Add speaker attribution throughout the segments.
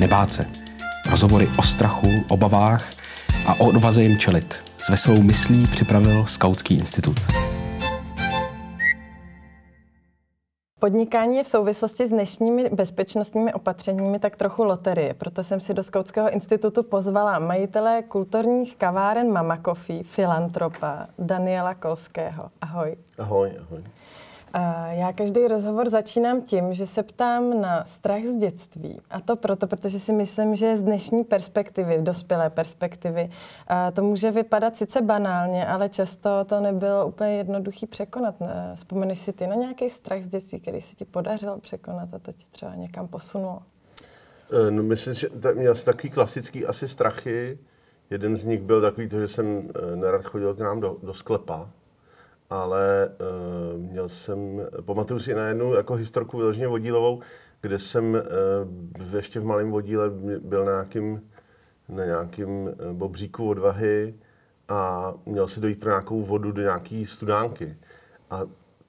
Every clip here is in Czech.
Speaker 1: nebát se. Rozhovory o strachu, obavách a o odvaze jim čelit. S veselou myslí připravil Skautský institut.
Speaker 2: Podnikání je v souvislosti s dnešními bezpečnostními opatřeními tak trochu loterie. Proto jsem si do Skautského institutu pozvala majitele kulturních kaváren Mama Coffee, filantropa Daniela Kolského. Ahoj.
Speaker 3: Ahoj, ahoj.
Speaker 2: Já každý rozhovor začínám tím, že se ptám na strach z dětství. A to proto, protože si myslím, že z dnešní perspektivy, dospělé perspektivy, to může vypadat sice banálně, ale často to nebylo úplně jednoduchý překonat. Vzpomeneš si ty na nějaký strach z dětství, který se ti podařilo překonat a to ti třeba někam posunulo?
Speaker 3: E, no, myslím, že měl jsi takový klasický asi strachy. Jeden z nich byl takový, to, že jsem e, nerad chodil k nám do, do sklepa, ale uh, měl jsem, pamatuju si na jednu jako historku vyloženě vodílovou, kde jsem uh, ještě v malém vodíle byl na nějakým, na nějakým bobříku odvahy a měl si dojít pro nějakou vodu do nějaký studánky. A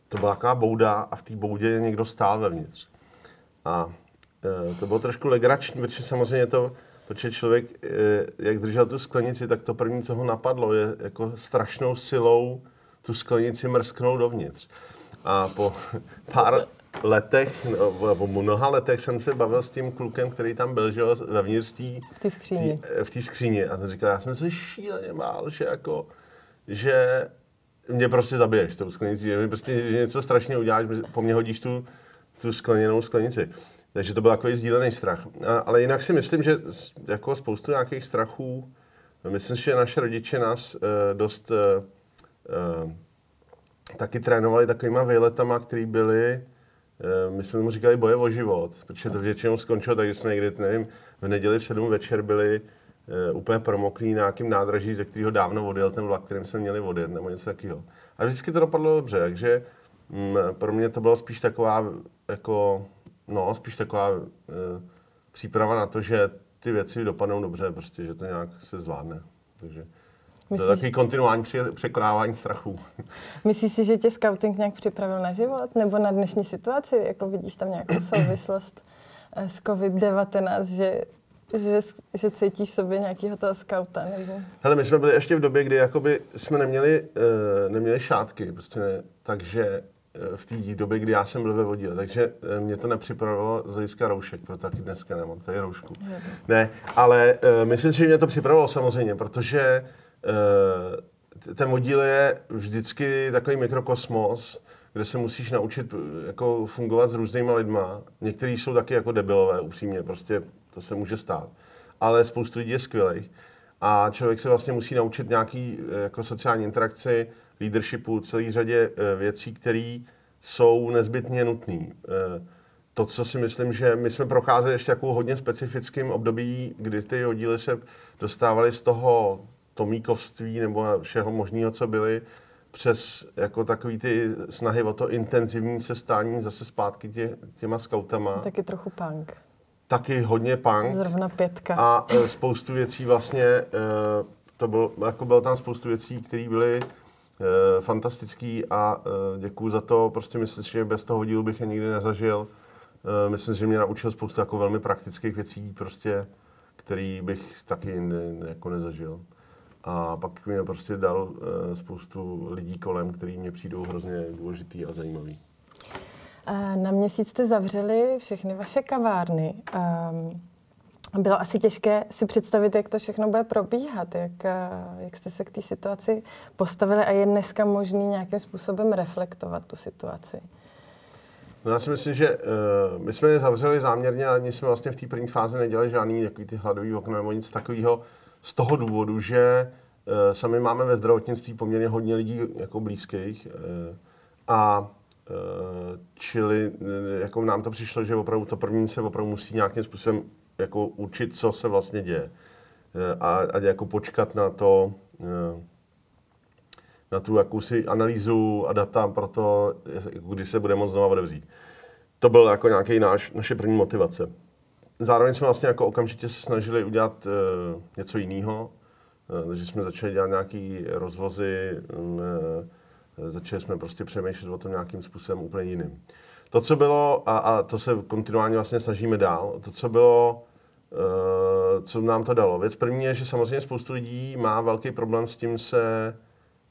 Speaker 3: to byla taková bouda a v té boudě někdo stál vevnitř. A uh, to bylo trošku legrační, protože samozřejmě to, protože člověk, jak držel tu sklenici, tak to první, co ho napadlo, je jako strašnou silou tu sklenici mrsknout dovnitř. A po pár letech, po mnoha letech jsem se bavil s tím klukem, který tam byl, že vevnitř tý,
Speaker 2: v té skříni.
Speaker 3: Tý, v té skříni. A ten říkal, já jsem se šíleně bál, že jako, že mě prostě zabiješ tou sklenicí, že mi prostě něco strašně uděláš, po mně hodíš tu, tu skleněnou sklenici. Takže to byl takový sdílený strach. A, ale jinak si myslím, že jako spoustu nějakých strachů, myslím, že naše rodiče nás uh, dost Eh, taky trénovali takovýma výletama, které byly, eh, my jsme mu říkali boje o život, protože to většinou skončilo tak, že jsme někdy, nevím, v neděli v 7 večer byli uh, úplně promoklí na nějakým nádraží, ze kterého dávno odjel ten vlak, kterým jsme měli odjet, nebo něco takového. A vždycky to dopadlo dobře, takže mm, pro mě to bylo spíš taková, jako, no, spíš taková uh, příprava na to, že ty věci dopadnou dobře, prostě, že to nějak se zvládne. Takže Myslíš, to je takový kontinuální překonávání strachů.
Speaker 2: Myslíš si, že tě scouting nějak připravil na život nebo na dnešní situaci? Jako vidíš tam nějakou souvislost eh, s COVID-19, že, že, že cítíš v sobě nějakého toho skauta? Nebo...
Speaker 3: Hele, my jsme byli ještě v době, kdy jakoby jsme neměli, uh, neměli šátky, prostě ne, takže uh, v té době, kdy já jsem byl ve vodě, takže uh, mě to nepřipravilo z hlediska roušek, proto taky dneska nemám tady roušku. Ne, ale uh, myslím si, že mě to připravilo samozřejmě, protože Eh, ten oddíl je vždycky takový mikrokosmos, kde se musíš naučit jako fungovat s různýma lidma. Někteří jsou taky jako debilové, upřímně, prostě to se může stát. Ale spoustu lidí je skvělých. A člověk se vlastně musí naučit nějaký eh, jako sociální interakci, leadershipu, celý řadě eh, věcí, které jsou nezbytně nutné. To, co si myslím, že my jsme procházeli ještě jako hodně specifickým období, kdy ty oddíly se dostávaly z toho tomíkovství nebo všeho možného, co byly, přes jako takový ty snahy o to intenzivní sestání zase zpátky tě, těma skautama.
Speaker 2: Taky trochu punk.
Speaker 3: Taky hodně punk.
Speaker 2: Zrovna pětka.
Speaker 3: A e, spoustu věcí vlastně, e, to bylo, jako bylo tam spoustu věcí, které byly e, fantastický a děkuju za to. Prostě myslím, že bez toho dílu bych je nikdy nezažil. Myslím, že mě naučil spoustu jako velmi praktických věcí, prostě, který bych taky ne, jako nezažil. A pak mě prostě dal uh, spoustu lidí kolem, který mě přijdou hrozně důležitý a zajímavý.
Speaker 2: Na měsíc jste zavřeli všechny vaše kavárny. Um, bylo asi těžké si představit, jak to všechno bude probíhat, jak, eh, jak jste se k té situaci postavili a je dneska možný nějakým způsobem reflektovat tu situaci.
Speaker 3: No já si myslím, že uh, my jsme je zavřeli záměrně, ale my jsme vlastně v té první fázi nedělali žádný takový ty hladový okno nebo nic takového z toho důvodu, že e, sami máme ve zdravotnictví poměrně hodně lidí jako blízkých e, a e, čili jako nám to přišlo, že opravdu to první se opravdu musí nějakým způsobem jako učit, co se vlastně děje a, a jako počkat na to, na tu jakousi analýzu a data pro to, kdy se bude moct znova odevřít. To byl jako nějaký náš, naše první motivace. Zároveň jsme vlastně jako okamžitě se snažili udělat uh, něco jiného, uh, takže jsme začali dělat nějaké rozvozy, um, začali jsme prostě přemýšlet o tom nějakým způsobem úplně jiným. To, co bylo, a, a to se kontinuálně vlastně snažíme dál, to, co bylo uh, co nám to dalo. Věc první je, že samozřejmě spoustu lidí má velký problém s tím se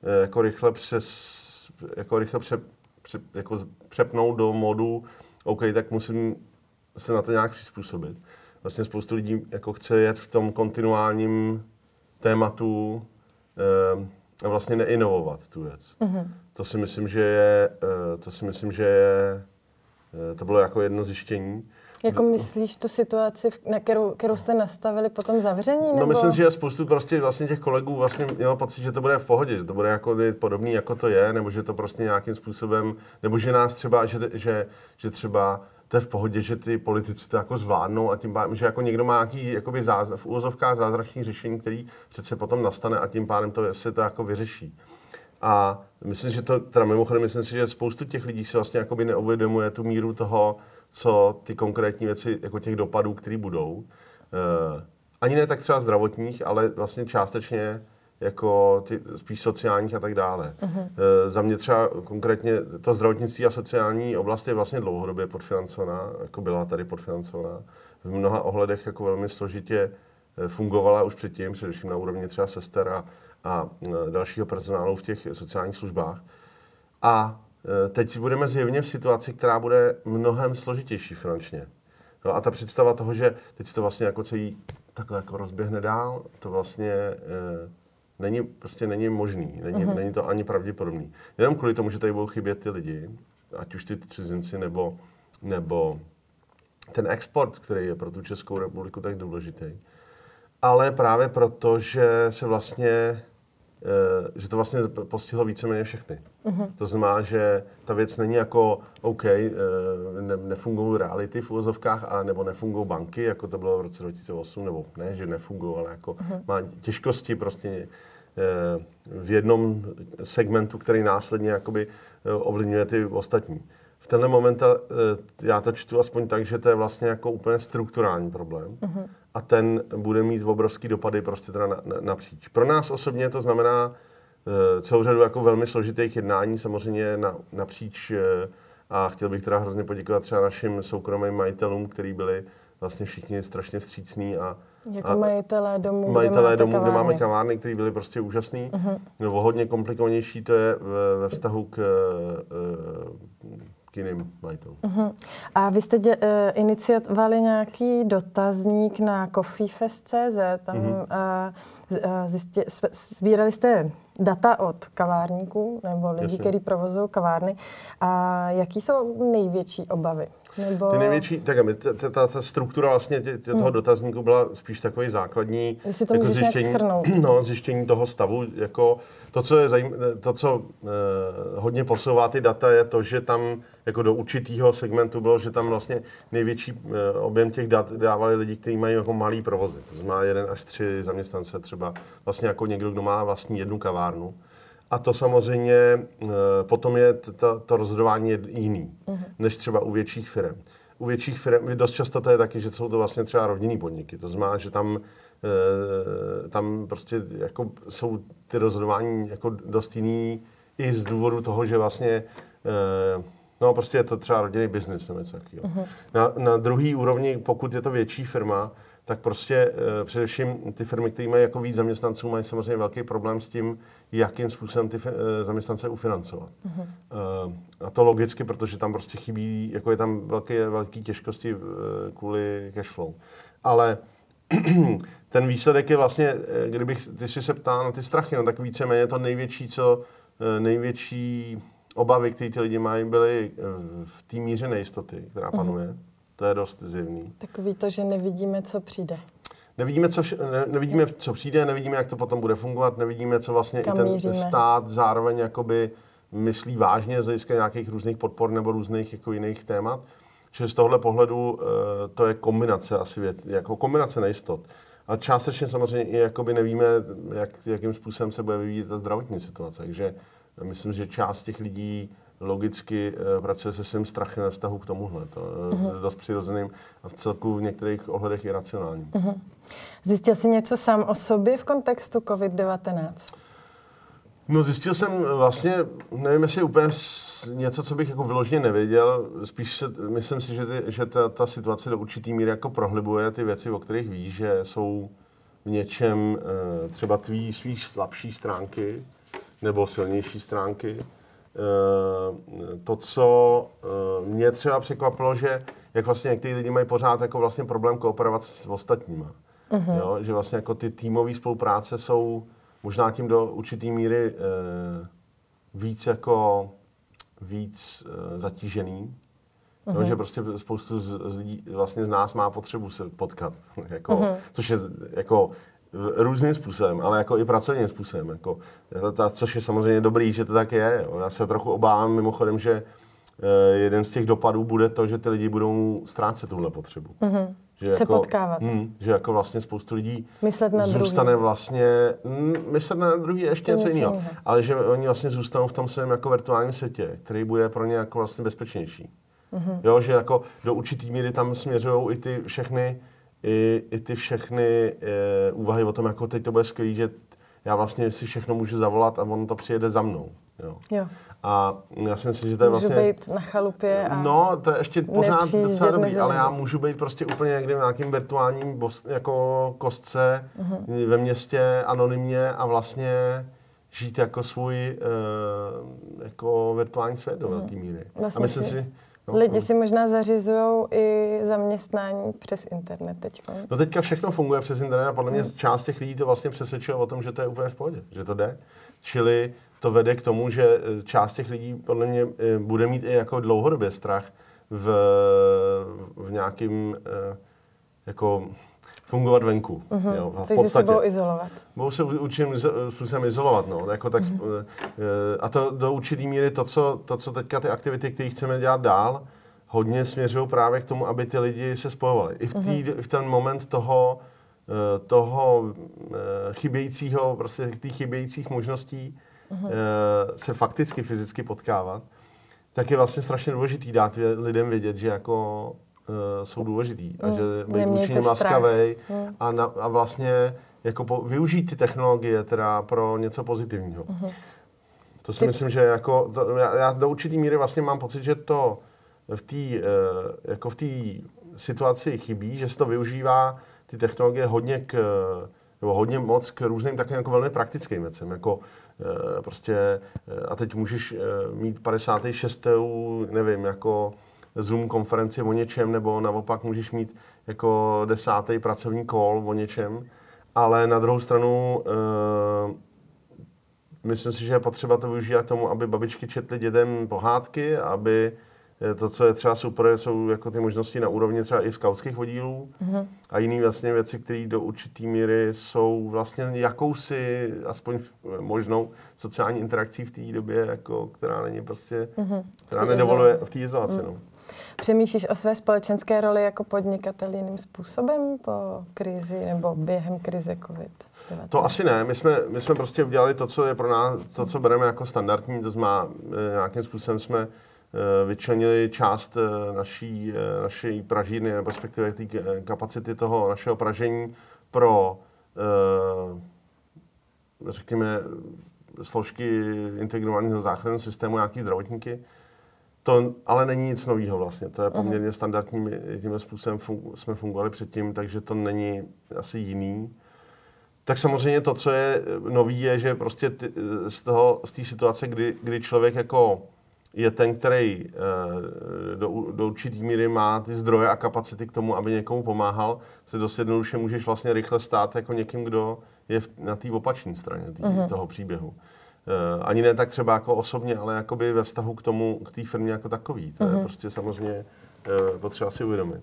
Speaker 3: uh, jako rychle přes, jako rychle pře, pře, jako přepnout do modu, OK, tak musím se na to nějak přizpůsobit. Vlastně spoustu lidí jako chce jet v tom kontinuálním tématu uh, a vlastně neinovovat tu věc. Mm-hmm. To si myslím, že je, uh, to si myslím, že je, uh, to bylo jako jedno zjištění.
Speaker 2: Jako myslíš tu situaci, na kterou, kterou jste nastavili po tom zavření? Nebo?
Speaker 3: No myslím, že spoustu prostě vlastně těch kolegů vlastně mělo pocit, že to bude v pohodě, že to bude jako podobný, jako to je, nebo že to prostě nějakým způsobem, nebo že nás třeba, že, že, že třeba to je v pohodě, že ty politici to jako zvládnou a tím pádem, že jako někdo má nějaký jakoby záz, v úvozovkách zázračný řešení, který přece potom nastane a tím pádem to se to jako vyřeší. A myslím, že to, teda mimochodem, myslím si, že spoustu těch lidí si vlastně jakoby neuvědomuje tu míru toho, co ty konkrétní věci, jako těch dopadů, které budou. E, ani ne tak třeba zdravotních, ale vlastně částečně jako ty spíš sociálních a tak dále. Uh-huh. E, za mě třeba konkrétně to zdravotnictví a sociální oblast je vlastně dlouhodobě podfinancovaná, jako byla tady podfinancovaná. V mnoha ohledech jako velmi složitě e, fungovala už předtím, především na úrovni třeba sester a, a e, dalšího personálu v těch sociálních službách. A teď budeme zjevně v situaci, která bude mnohem složitější finančně. No a ta představa toho, že teď se to vlastně jako celý takhle jako rozběhne dál, to vlastně není, prostě není možný. Není, uh-huh. není to ani pravděpodobný. Jenom kvůli tomu, že tady budou chybět ty lidi, ať už ty cizinci nebo, nebo ten export, který je pro tu Českou republiku tak důležitý. Ale právě proto, že se vlastně že to vlastně postihlo víceméně všechny. Uh-huh. To znamená, že ta věc není jako OK, ne, nefungují reality v úvozovkách, a nebo nefungují banky, jako to bylo v roce 2008, nebo ne, že nefungují, ale jako uh-huh. má těžkosti prostě v jednom segmentu, který následně jakoby ovlivňuje ty ostatní. Tenhle moment já to čtu aspoň tak, že to je vlastně jako úplně strukturální problém. Uh-huh a ten bude mít obrovský dopady prostě teda na, na, napříč. Pro nás osobně to znamená uh, celou řadu jako velmi složitých jednání, samozřejmě na, napříč uh, a chtěl bych teda hrozně poděkovat třeba našim soukromým majitelům, kteří byli vlastně všichni strašně vstřícní a
Speaker 2: jako a majitelé domů,
Speaker 3: majitelé domů, kde máme kavárny, které byly prostě úžasný. Uh-huh. No, hodně komplikovanější to je ve, ve vztahu k uh, k jiným majitelům. Uh-huh.
Speaker 2: A vy jste dě, uh, iniciovali nějaký dotazník na coffeefest.cz, tam uh-huh. uh, zjistě, sbírali jste data od kavárníků nebo lidí, kteří provozují kavárny. A jaký jsou největší obavy?
Speaker 3: Nebo... Ty největší, tak ta, ta, ta struktura vlastně tě, tě toho hmm. dotazníku byla spíš takový základní
Speaker 2: Jestli to jako zjištění,
Speaker 3: no, zjištění toho stavu. Jako to, co, je zajím, to, co eh, hodně posouvá ty data, je to, že tam jako do určitého segmentu bylo, že tam vlastně největší eh, objem těch dat dávali lidi, kteří mají jako malý provozy. To znamená jeden až tři zaměstnance třeba. Vlastně jako někdo, kdo má vlastní jednu kavárnu. A to samozřejmě eh, potom je to, to rozhodování jiný, uh-huh. než třeba u větších firm. U větších firm dost často to je taky, že jsou to vlastně třeba rodinný podniky. To znamená, že tam, eh, tam prostě jako jsou ty rozhodování jako dost jiný i z důvodu toho, že vlastně eh, no prostě je to třeba rodinný biznis nebo něco takového. Uh-huh. Na, na druhý úrovni, pokud je to větší firma, tak prostě uh, především ty firmy, které mají jako víc zaměstnanců, mají samozřejmě velký problém s tím, jakým způsobem ty uh, zaměstnance ufinancovat. Uh-huh. Uh, a to logicky, protože tam prostě chybí, jako je tam velké, velké těžkosti kvůli cash flow. Ale ten výsledek je vlastně, kdybych, ty si se ptal na ty strachy, no tak víceméně to největší, co, největší obavy, které ty lidi mají, byly v té míře nejistoty, která panuje. Uh-huh to je dost zjevný.
Speaker 2: Takový to, že nevidíme, co přijde.
Speaker 3: Nevidíme, co, ne, nevidíme, co přijde, nevidíme, jak to potom bude fungovat, nevidíme, co vlastně
Speaker 2: Kam
Speaker 3: i ten
Speaker 2: míříme.
Speaker 3: stát zároveň jakoby myslí vážně z hlediska nějakých různých podpor nebo různých jako jiných témat. Čili z tohohle pohledu uh, to je kombinace asi věc, jako kombinace nejistot. A částečně samozřejmě i jakoby nevíme, jak, jakým způsobem se bude vyvíjet ta zdravotní situace. Takže myslím, že část těch lidí logicky uh, pracuje se svým strachem ve vztahu k tomuhle. To je uh-huh. dost přirozeným a v celku v některých ohledech iracionálním. Uh-huh.
Speaker 2: Zjistil jsi něco sám o sobě v kontextu COVID-19?
Speaker 3: No zjistil jsem vlastně, nevím jestli úplně něco, co bych jako vyloženě nevěděl. Spíš se, myslím si, že, ty, že ta, ta situace do určitý míry jako prohlibuje ty věci, o kterých víš, že jsou v něčem eh, třeba tvý svý slabší stránky nebo silnější stránky. Eh, to, co eh, mě třeba překvapilo, že jak vlastně někteří lidi mají pořád jako vlastně problém kooperovat s ostatníma. Uh-huh. Jo? Že vlastně jako ty týmové spolupráce jsou možná tím do určitý míry víc jako víc zatížený. Uh-huh. No, že prostě spoustu z, z lidí vlastně z nás má potřebu se potkat, jako, uh-huh. což je jako různým způsobem, ale jako i pracovním způsobem. Jako, ta, což je samozřejmě dobrý, že to tak je. Jo. Já se trochu obávám mimochodem, že uh, jeden z těch dopadů bude to, že ty lidi budou ztrácet tuhle potřebu.
Speaker 2: Mm-hmm.
Speaker 3: Že
Speaker 2: se jako, potkávat.
Speaker 3: Hm, že jako vlastně spoustu lidí
Speaker 2: myslet na
Speaker 3: zůstane druhý. vlastně, hm, myslet na druhý je ještě něco jiného, ale že oni vlastně zůstanou v tom svém jako virtuálním světě, který bude pro ně jako vlastně bezpečnější. Mm-hmm. Jo, že jako do určitý míry tam směřují i ty všechny i, i ty všechny e, úvahy o tom, jako teď to bude skvělé, že já vlastně si všechno můžu zavolat a on to přijede za mnou. Jo.
Speaker 2: jo.
Speaker 3: A já si myslím, že to je
Speaker 2: můžu
Speaker 3: vlastně...
Speaker 2: být na chalupě a
Speaker 3: No, to je ještě pořád docela dobrý, ale já můžu být prostě úplně někde v nějakým virtuálním bos, jako kostce uh-huh. ve městě, anonymně a vlastně žít jako svůj e, jako virtuální svět do uh-huh. velké míry.
Speaker 2: Vlastně
Speaker 3: a myslím
Speaker 2: si,
Speaker 3: si,
Speaker 2: No, Lidi si možná zařizují i zaměstnání přes internet teď.
Speaker 3: No teďka všechno funguje přes internet a podle mě hmm. část těch lidí to vlastně přesvědčuje o tom, že to je úplně v pohodě, že to jde. Čili to vede k tomu, že eh, část těch lidí podle mě eh, bude mít i jako dlouhodobě strach v, v nějakým eh, jako fungovat venku.
Speaker 2: Mm-hmm. Jo, v Takže podstatě. se budou izolovat.
Speaker 3: Budou se určitým způsobem izolovat. No. Jako tak, mm-hmm. A to do určitý míry to co, to, co teďka ty aktivity, které chceme dělat dál, hodně směřují právě k tomu, aby ty lidi se spojovali. I v, tý, mm-hmm. v ten moment toho, eh, toho chybějícího, prostě těch chybějících možností mm-hmm. se fakticky, fyzicky potkávat, tak je vlastně strašně důležitý dát lidem vědět, že jako jsou důležitý a mm. že být vůči laskavý mm. a, na, a vlastně jako po, využít ty technologie teda pro něco pozitivního. Mm. To si ty... myslím, že jako, to, já, já do určitý míry vlastně mám pocit, že to v té uh, jako v té situaci chybí, že se to využívá ty technologie hodně k, nebo hodně moc k různým takovým jako velmi praktickým věcem, jako uh, prostě, a teď můžeš mít 56. nevím, jako Zoom konferenci o něčem, nebo naopak můžeš mít jako desátý pracovní call o něčem. Ale na druhou stranu uh, myslím si, že je potřeba to využít k tomu, aby babičky četly dětem pohádky, aby eh, to, co je třeba super, jsou jako ty možnosti na úrovni třeba i skautských vodílů mm-hmm. a jiné vlastně věci, které do určité míry jsou vlastně jakousi, aspoň možnou sociální interakcí v té době, jako, která není prostě, mm-hmm. která nedovoluje v té izolaci. Mm. No.
Speaker 2: Přemýšlíš o své společenské roli jako podnikatel jiným způsobem po krizi nebo během krize COVID? -19?
Speaker 3: To asi ne. My jsme, my jsme prostě udělali to, co je pro nás, to, co bereme jako standardní, to znamená, eh, nějakým způsobem jsme eh, vyčlenili část eh, naší, naší pražírny, respektive té kapacity toho našeho pražení pro, řekněme, složky integrovaného záchranného systému, nějaký zdravotníky. To ale není nic nového vlastně, to je poměrně standardní, tím způsobem fungu, jsme fungovali předtím, takže to není asi jiný. Tak samozřejmě to, co je nový, je, že prostě ty, z toho, z té situace, kdy, kdy člověk jako je ten, který e, do, do určitý míry má ty zdroje a kapacity k tomu, aby někomu pomáhal, se dost jednoduše můžeš vlastně rychle stát jako někým, kdo je v, na té opačné straně tý, toho příběhu. Uh, ani ne tak třeba jako osobně, ale jakoby ve vztahu k tomu, k té firmě jako takový. To uh-huh. je mhm. prostě samozřejmě uh, potřeba si uvědomit.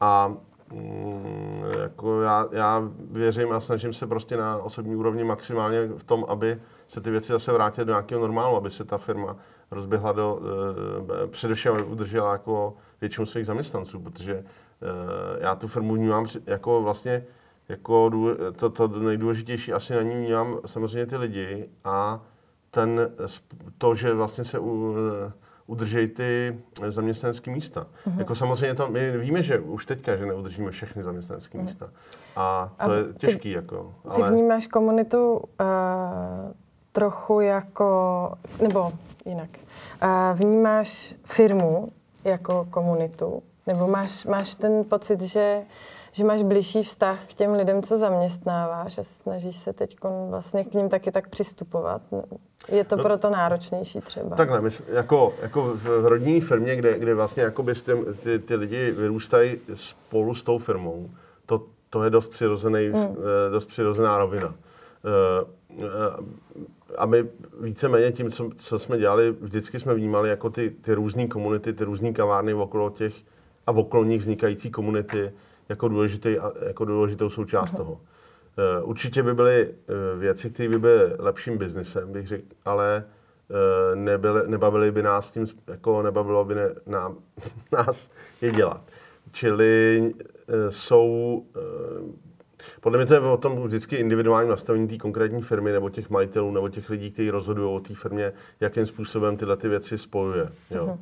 Speaker 3: A um, jako já, já věřím a snažím se prostě na osobní úrovni maximálně v tom, aby se ty věci zase vrátily do nějakého normálu, aby se ta firma rozběhla do, uh, především udržela jako většinu svých zaměstnanců, protože uh, já tu firmu vnímám jako vlastně jako to, to nejdůležitější asi na ní vnímám samozřejmě ty lidi a ten, to, že vlastně se u, udržejí ty zaměstnanecké místa. Mm-hmm. Jako samozřejmě to, my víme, že už teďka, že neudržíme všechny zaměstnanecké mm-hmm. místa. A to a je těžký. Ty, jako,
Speaker 2: ale... ty vnímáš komunitu uh, trochu jako, nebo jinak, uh, vnímáš firmu jako komunitu, nebo máš, máš ten pocit, že že máš blížší vztah k těm lidem, co zaměstnáváš a snažíš se teď vlastně k ním taky tak přistupovat. Je to no, proto náročnější třeba?
Speaker 3: Takhle, my jsme, jako, jako v rodinné firmě, kde, kde vlastně s tím, ty, ty lidi vyrůstají spolu s tou firmou, to, to je dost, přirozený, hmm. dost přirozená rovina. Eh, eh, a my víceméně tím, co, co jsme dělali, vždycky jsme vnímali jako ty, ty různé komunity, ty různé kavárny okolo těch a okolo nich vznikající komunity, jako, důležitý, jako důležitou součást uh-huh. toho. Uh, určitě by byly uh, věci, které by byly lepším biznesem, bych řekl, ale uh, nebyly, nebavili by nás tím, jako nebavilo by ne, nám, nás je dělat. Čili jsou, podle mě to je o tom vždycky individuální nastavení té konkrétní firmy nebo těch majitelů nebo těch lidí, kteří rozhodují o té firmě, jakým způsobem tyhle ty věci spojuje. Jo. Uh-huh.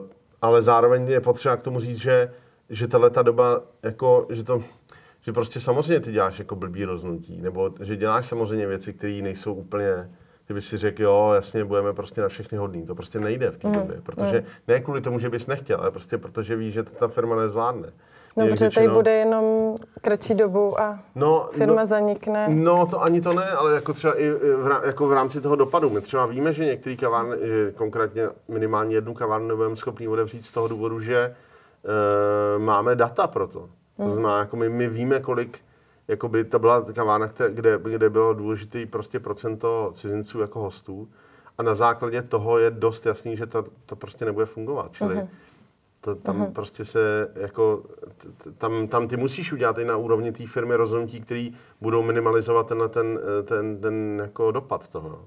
Speaker 3: Uh, ale zároveň je potřeba k tomu říct, že že tahle ta doba, jako, že to, že prostě samozřejmě ty děláš jako blbý roznutí, nebo že děláš samozřejmě věci, které nejsou úplně, kdyby si řekl, jo, jasně, budeme prostě na všechny hodný. To prostě nejde v té mm. době, protože mm. ne kvůli tomu, že bys nechtěl, ale prostě protože víš, že ta firma nezvládne.
Speaker 2: No, protože tady bude jenom kratší dobu a no, firma no, zanikne.
Speaker 3: No, to ani to ne, ale jako třeba i v, jako v rámci toho dopadu. My třeba víme, že některý kavárny, konkrétně minimálně jednu kavárnu nebudeme schopni otevřít z toho důvodu, že e, máme data pro to. To znamená, jako my, my víme, kolik, jakoby to byla kavárna, kde, kde bylo důležitý prostě procento cizinců jako hostů a na základě toho je dost jasný, že to, to prostě nebude fungovat. Čili uh-huh. to, tam uh-huh. prostě se jako, tam, tam ty musíš udělat i na úrovni té firmy rozhodnutí, které budou minimalizovat ten, ten, ten, ten jako dopad toho.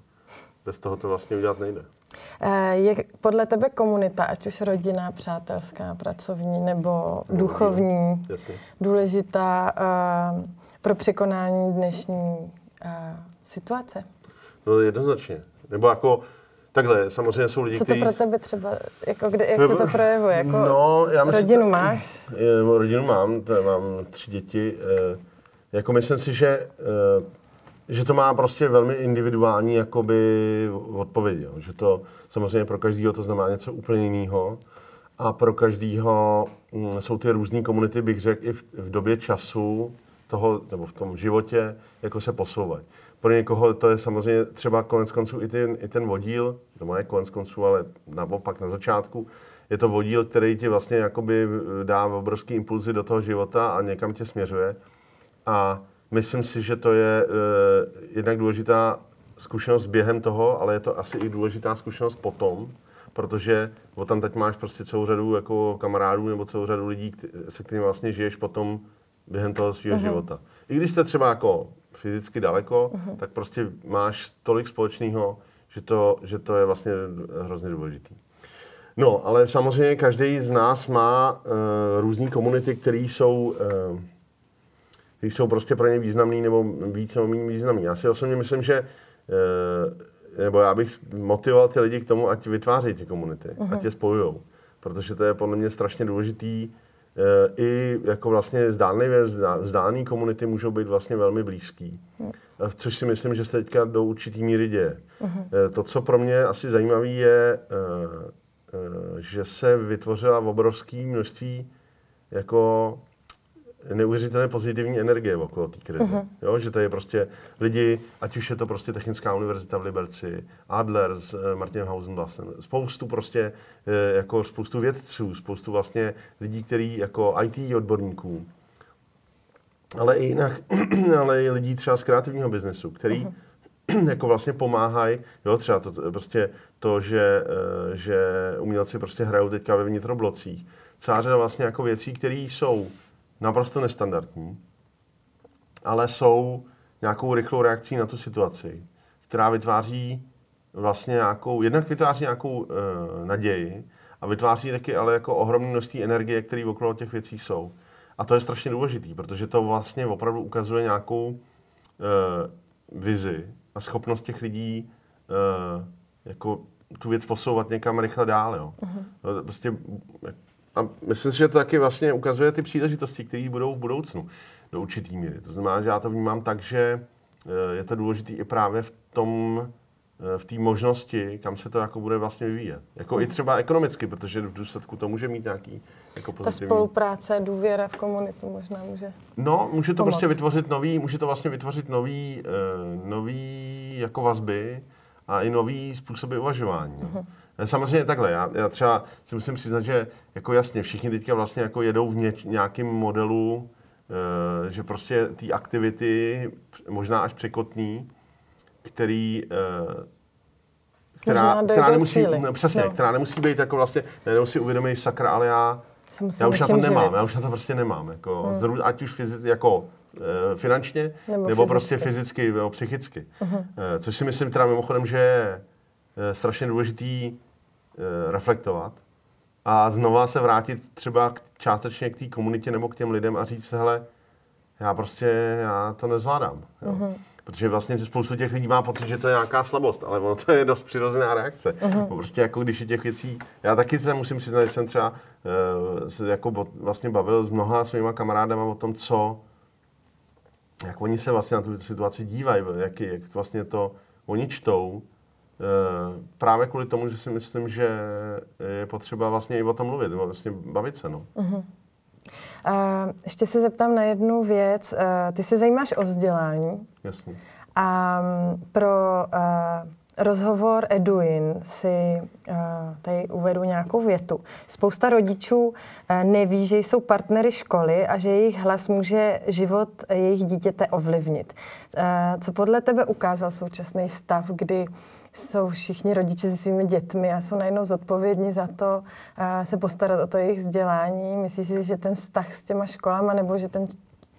Speaker 3: Bez toho to vlastně udělat nejde.
Speaker 2: Eh, je podle tebe komunita, ať už rodina, přátelská, pracovní nebo duchovní, Jasně. důležitá uh, pro překonání dnešní uh, situace?
Speaker 3: No jednoznačně. Nebo jako takhle, samozřejmě jsou lidi,
Speaker 2: Co to pro tebe třeba, jako kde, jak se to projevuje? Jako
Speaker 3: no, já
Speaker 2: myslím, rodinu máš?
Speaker 3: Je, rodinu mám, mám tři děti. Jako myslím si, že že to má prostě velmi individuální jakoby odpověď, jo. že to samozřejmě pro každého to znamená něco úplně jiného a pro každého mm, jsou ty různé komunity, bych řekl, i v, v době času toho, nebo v tom životě, jako se posouvají. Pro někoho to je samozřejmě třeba konec konců i ten, i ten vodíl, to má konec konců, ale naopak na začátku, je to vodíl, který ti vlastně jakoby dá obrovský impulzy do toho života a někam tě směřuje. A Myslím si, že to je uh, jednak důležitá zkušenost během toho, ale je to asi i důležitá zkušenost potom, protože o tam teď máš prostě celou řadu jako kamarádů nebo celou řadu lidí, se kterými vlastně žiješ potom během toho svého uh-huh. života. I když jste třeba jako fyzicky daleko, uh-huh. tak prostě máš tolik společného, že to, že to je vlastně hrozně důležitý. No, ale samozřejmě každý z nás má uh, různé komunity, které jsou uh, který jsou prostě pro ně významný nebo víc nebo méně významný. Já si osobně myslím, že eh, nebo já bych motivoval ty lidi k tomu, ať vytvářejí ty komunity, uh-huh. ať je spojují. Protože to je podle mě strašně důležitý. Eh, I jako vlastně zdánlivě vzdálené komunity můžou být vlastně velmi blízký. Uh-huh. Což si myslím, že se teďka do určitý míry děje. Uh-huh. To, co pro mě asi zajímavé, je, že se vytvořila obrovské množství jako neuvěřitelné pozitivní energie okolo té krize. Uh-huh. Jo, že to je prostě lidi, ať už je to prostě Technická univerzita v Liberci, Adler s uh, Martinem Hausenblassem, spoustu prostě, uh, jako spoustu vědců, spoustu vlastně lidí, kteří jako IT odborníků, ale i jinak, ale i lidí třeba z kreativního biznesu, který uh-huh. jako vlastně pomáhají, jo, třeba to, prostě to, že, uh, že umělci prostě hrajou teďka ve vnitroblocích. Celá řada vlastně jako věcí, které jsou naprosto nestandardní, ale jsou nějakou rychlou reakcí na tu situaci, která vytváří vlastně nějakou, jednak vytváří nějakou uh, naději a vytváří taky ale jako ohromné množství energie, které okolo těch věcí jsou. A to je strašně důležitý, protože to vlastně opravdu ukazuje nějakou uh, vizi a schopnost těch lidí uh, jako tu věc posouvat někam rychle dál. Jo. Uh-huh. Prostě a myslím si, že to taky vlastně ukazuje ty příležitosti, které budou v budoucnu do určitý míry. To znamená, že já to vnímám tak, že je to důležité i právě v tom, v té možnosti, kam se to jako bude vlastně vyvíjet. Jako i třeba ekonomicky, protože v důsledku to může mít nějaký jako pozitivní...
Speaker 2: Ta spolupráce, důvěra v komunitu možná může
Speaker 3: No, může to
Speaker 2: pomoct.
Speaker 3: prostě vytvořit nový, může to vlastně vytvořit nový, uh, nový jako vazby a i nový způsoby uvažování. Uh-huh. Samozřejmě takhle, já, já třeba si musím přiznat, že jako jasně, všichni teďka vlastně jako jedou v něč, nějakém modelu, uh, že prostě ty aktivity, možná až překotný, který uh, která, která nemusí, no, přesně, no. která nemusí být jako vlastně, nejenom si uvědomí sakra, ale já, já už na to nemám, živit. já už na to prostě nemám, jako, hmm. zru, ať už fyzicky, jako e, finančně, nebo, nebo fyzicky. prostě fyzicky, nebo psychicky. Uh-huh. E, což si myslím teda mimochodem, že je e, strašně důležitý e, reflektovat a znova se vrátit třeba k, částečně k té komunitě nebo k těm lidem a říct, hele, já prostě, já to nezvládám. Jo. Uh-huh. Protože vlastně spoustu těch lidí má pocit, že to je nějaká slabost, ale ono to je dost přirozená reakce. Uh-huh. Prostě jako když je těch věcí, já taky se musím přiznat, že jsem třeba uh, se jako vlastně bavil s mnoha svýma kamarádama o tom, co, jak oni se vlastně na tu situaci dívají, jak, jak vlastně to oni čtou, uh, právě kvůli tomu, že si myslím, že je potřeba vlastně i o tom mluvit, vlastně bavit se. No. Uh-huh.
Speaker 2: Uh, ještě se zeptám na jednu věc. Uh, ty se zajímáš o vzdělání.
Speaker 3: Jasně.
Speaker 2: A um, pro uh, rozhovor Eduin si tady uvedu nějakou větu. Spousta rodičů neví, že jsou partnery školy a že jejich hlas může život jejich dítěte ovlivnit. Co podle tebe ukázal současný stav, kdy jsou všichni rodiče se svými dětmi a jsou najednou zodpovědní za to se postarat o to jejich vzdělání. Myslíš si, že ten vztah s těma školama nebo že ten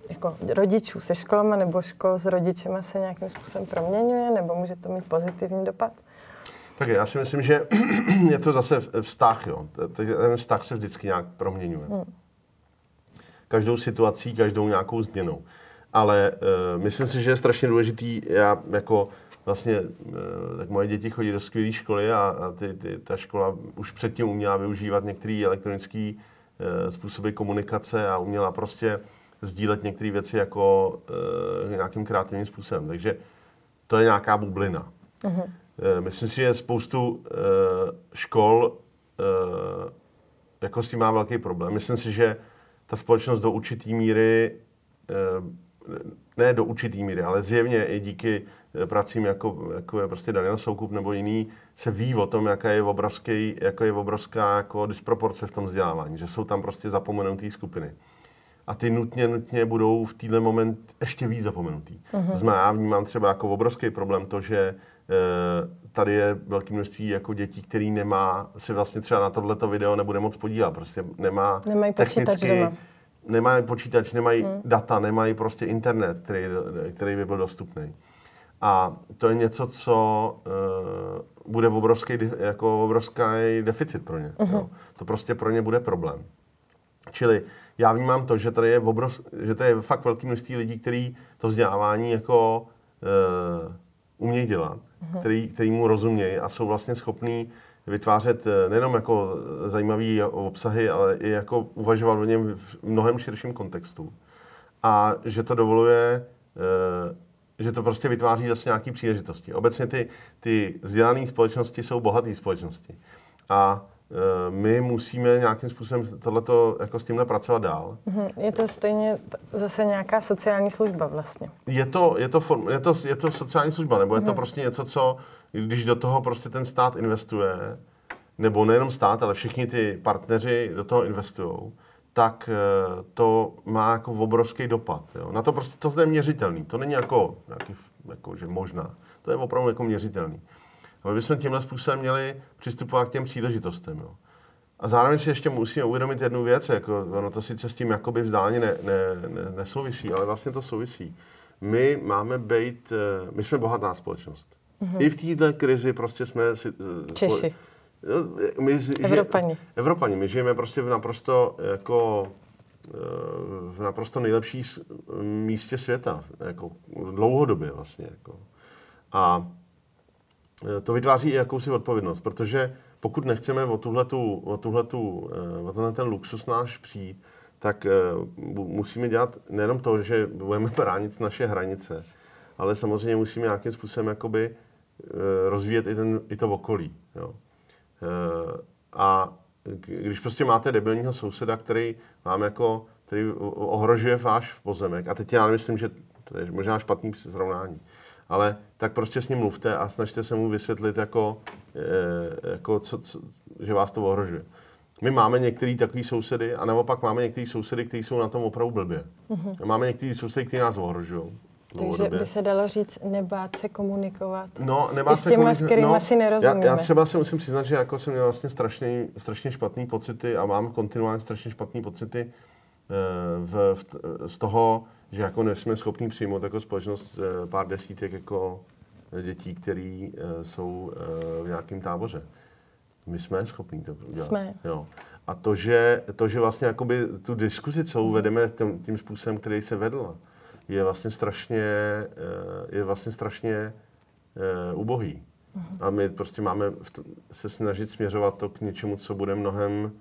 Speaker 2: jako rodičů se školama nebo škol s rodičema se nějakým způsobem proměňuje nebo může to mít pozitivní dopad?
Speaker 3: Tak já si myslím, že je to zase vztah. Jo. Ten vztah se vždycky nějak proměňuje. Hmm. Každou situací, každou nějakou změnou. Ale uh, myslím si, že je strašně důležitý, já jako vlastně, eh, tak moje děti chodí do skvělé školy a, a ty, ty, ta škola už předtím uměla využívat některé elektronické uh, způsoby komunikace a uměla prostě sdílet některé věci jako uh, nějakým kreativním způsobem. Takže to je nějaká bublina. Uh-huh. Uh, myslím si, že spoustu škol jako s tím má velký problém. Myslím si, že ta společnost do určitý míry ne do určitý míry, ale zjevně i díky eh, pracím, jako, jako je prostě Daniel Soukup nebo jiný, se ví o tom, jaká je obrovský, jako je obrovská jako disproporce v tom vzdělávání, že jsou tam prostě zapomenuté skupiny. A ty nutně, nutně budou v týhle moment ještě víc zapomenutý. Uh-huh. Znamená, já vnímám třeba jako obrovský problém to, že e, tady je velké množství jako dětí, který nemá, si vlastně třeba na tohleto video nebude moc podívat, prostě nemá
Speaker 2: Nemají technicky, doma
Speaker 3: nemají počítač, nemají hmm. data, nemají prostě internet, který, který by byl dostupný. A to je něco, co uh, bude obrovský, jako obrovský deficit pro ně. Uh-huh. Jo. To prostě pro ně bude problém. Čili já vnímám to, že tady je, obrov, že tady je fakt velký množství lidí, kteří to vzdělávání jako uh, umějí dělat, uh-huh. který, který mu rozumějí a jsou vlastně schopní vytvářet eh, nejenom jako zajímavé obsahy, ale i jako uvažovat o něm v mnohem širším kontextu. A že to dovoluje, eh, že to prostě vytváří zase nějaké příležitosti. Obecně ty, ty vzdělané společnosti jsou bohaté společnosti. A eh, my musíme nějakým způsobem tohleto, jako s tímhle pracovat dál.
Speaker 2: Mhm. Je to stejně zase nějaká sociální služba vlastně.
Speaker 3: Je to, je to, form, je to, je to sociální služba, nebo je to mhm. prostě něco, co když do toho prostě ten stát investuje, nebo nejenom stát, ale všichni ty partneři do toho investují, tak eh, to má jako obrovský dopad. Jo. Na to prostě to je měřitelný. To není jako, jaký, jako, že možná. To je opravdu jako měřitelný. A my bychom tímhle způsobem měli přistupovat k těm příležitostem. Jo. A zároveň si ještě musíme uvědomit jednu věc, jako, ono to sice s tím jakoby vzdáleně ne, ne, ne, nesouvisí, ale vlastně to souvisí. My máme být, eh, my jsme bohatá společnost. Mm-hmm. I v této krizi prostě jsme si...
Speaker 2: Eh, Češi.
Speaker 3: My,
Speaker 2: Evropani.
Speaker 3: Že, Evropani. My žijeme prostě v naprosto jako eh, v naprosto nejlepší místě světa, jako dlouhodobě vlastně. Jako. A eh, to vytváří i jakousi odpovědnost, protože pokud nechceme o tuhletu, o tuhletu, o tenhle ten luxus náš přijít, tak musíme dělat nejenom to, že budeme bránit naše hranice, ale samozřejmě musíme nějakým způsobem jakoby eh, rozvíjet i, ten, i to okolí. Jo. Eh, a když prostě máte debilního souseda, který vám jako, který ohrožuje váš pozemek, a teď já myslím, že to je možná špatný srovnání, ale tak prostě s ním mluvte a snažte se mu vysvětlit, jako, jako co, co, že vás to ohrožuje. My máme některý takový sousedy a naopak máme některý sousedy, kteří jsou na tom opravdu blbě. Mm-hmm. Máme některý sousedy, kteří nás ohrožují.
Speaker 2: Takže by se dalo říct, nebát se komunikovat.
Speaker 3: No, nebát
Speaker 2: se komunikovat. s kterými no, si nerozumíme.
Speaker 3: Já, já, třeba si musím přiznat, že jako jsem měl vlastně strašně, strašně špatný pocity a mám kontinuálně strašně špatný pocity eh, v, v, z toho, že jako nejsme schopni přijmout jako společnost eh, pár desítek jako dětí, které eh, jsou v nějakém táboře. My jsme schopni to udělat.
Speaker 2: Jsme.
Speaker 3: Jo. A to, že, to, že vlastně jakoby tu diskuzi celou vedeme tím, tím způsobem, který se vedl, je vlastně strašně, eh, je vlastně strašně uh, ubohý. Uh-huh. A my prostě máme se snažit směřovat to k něčemu, co bude mnohem,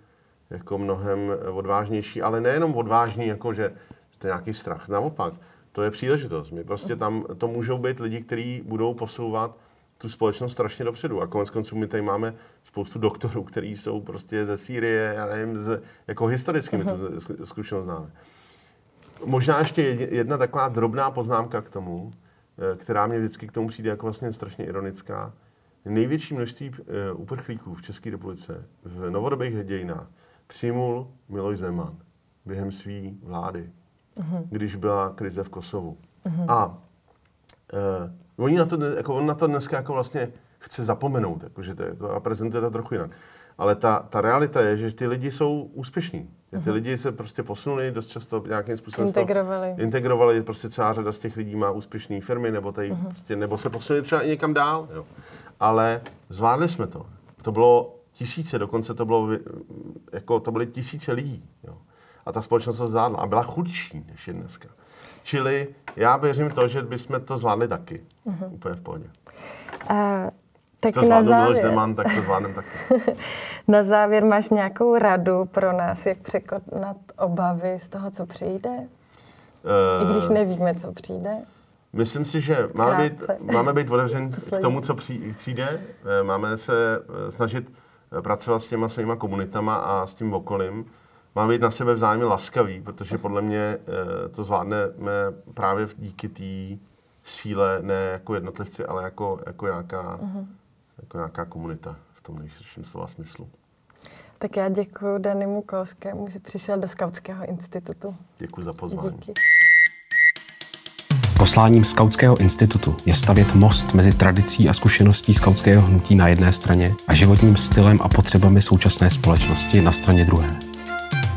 Speaker 3: jako mnohem odvážnější, ale nejenom odvážný, jako že, to je nějaký strach. Naopak, to je příležitost. My prostě tam, to můžou být lidi, kteří budou posouvat tu společnost strašně dopředu. A konec konců my tady máme spoustu doktorů, kteří jsou prostě ze Sýrie, já nevím, z, jako historicky my tu zkušenost známe. Možná ještě jedna taková drobná poznámka k tomu, eh, která mě vždycky k tomu přijde jako vlastně strašně ironická. Největší množství eh, uprchlíků v České republice v novodobých dějinách přijmul Miloš Zeman během své vlády, uh-huh. když byla krize v Kosovu. Uh-huh. A eh, Oni na to, jako on na to dneska jako vlastně chce zapomenout, jako, že to je, jako, a prezentuje to trochu jinak. Ale ta, ta realita je, že ty lidi jsou úspěšní. Že ty uh-huh. lidi se prostě posunuli dost často nějakým způsobem.
Speaker 2: Integrovali.
Speaker 3: To, integrovali, prostě celá řada z těch lidí má úspěšné firmy, nebo, tady, uh-huh. prostě, nebo se posunuli třeba i někam dál. Jo. Ale zvládli jsme to. To bylo tisíce, dokonce to bylo, jako, to byly tisíce lidí. Jo. A ta společnost to zvládla a byla chudší než je dneska. Čili já věřím to, že bychom to zvládli taky. Uh-huh. Úplně v pohodě.
Speaker 2: A, tak
Speaker 3: to na závěr. Zeman, tak to zvládnem taky.
Speaker 2: na závěr máš nějakou radu pro nás, jak překonat obavy z toho, co přijde? Uh, I když nevíme, co přijde.
Speaker 3: Myslím si, že máme být, máme být otevřen k tomu, co přijde. Eh, máme se eh, snažit pracovat s těma svýma komunitama a s tím okolím máme být na sebe vzájemně laskaví, protože podle mě to zvládneme právě díky té síle, ne jako jednotlivci, ale jako, jako, nějaká, uh-huh. Jako nějaká komunita v tom nejširším slova smyslu.
Speaker 2: Tak já děkuji Danimu Kolskému, že přišel do Skautského institutu.
Speaker 3: Děkuji za pozvání.
Speaker 2: Díky.
Speaker 1: Posláním Skautského institutu je stavět most mezi tradicí a zkušeností skautského hnutí na jedné straně a životním stylem a potřebami současné společnosti na straně druhé.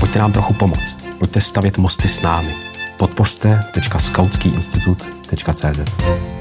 Speaker 1: Pojďte nám trochu pomoct. Pojďte stavět mosty s námi. Podpořte.skautskýinstitut.cz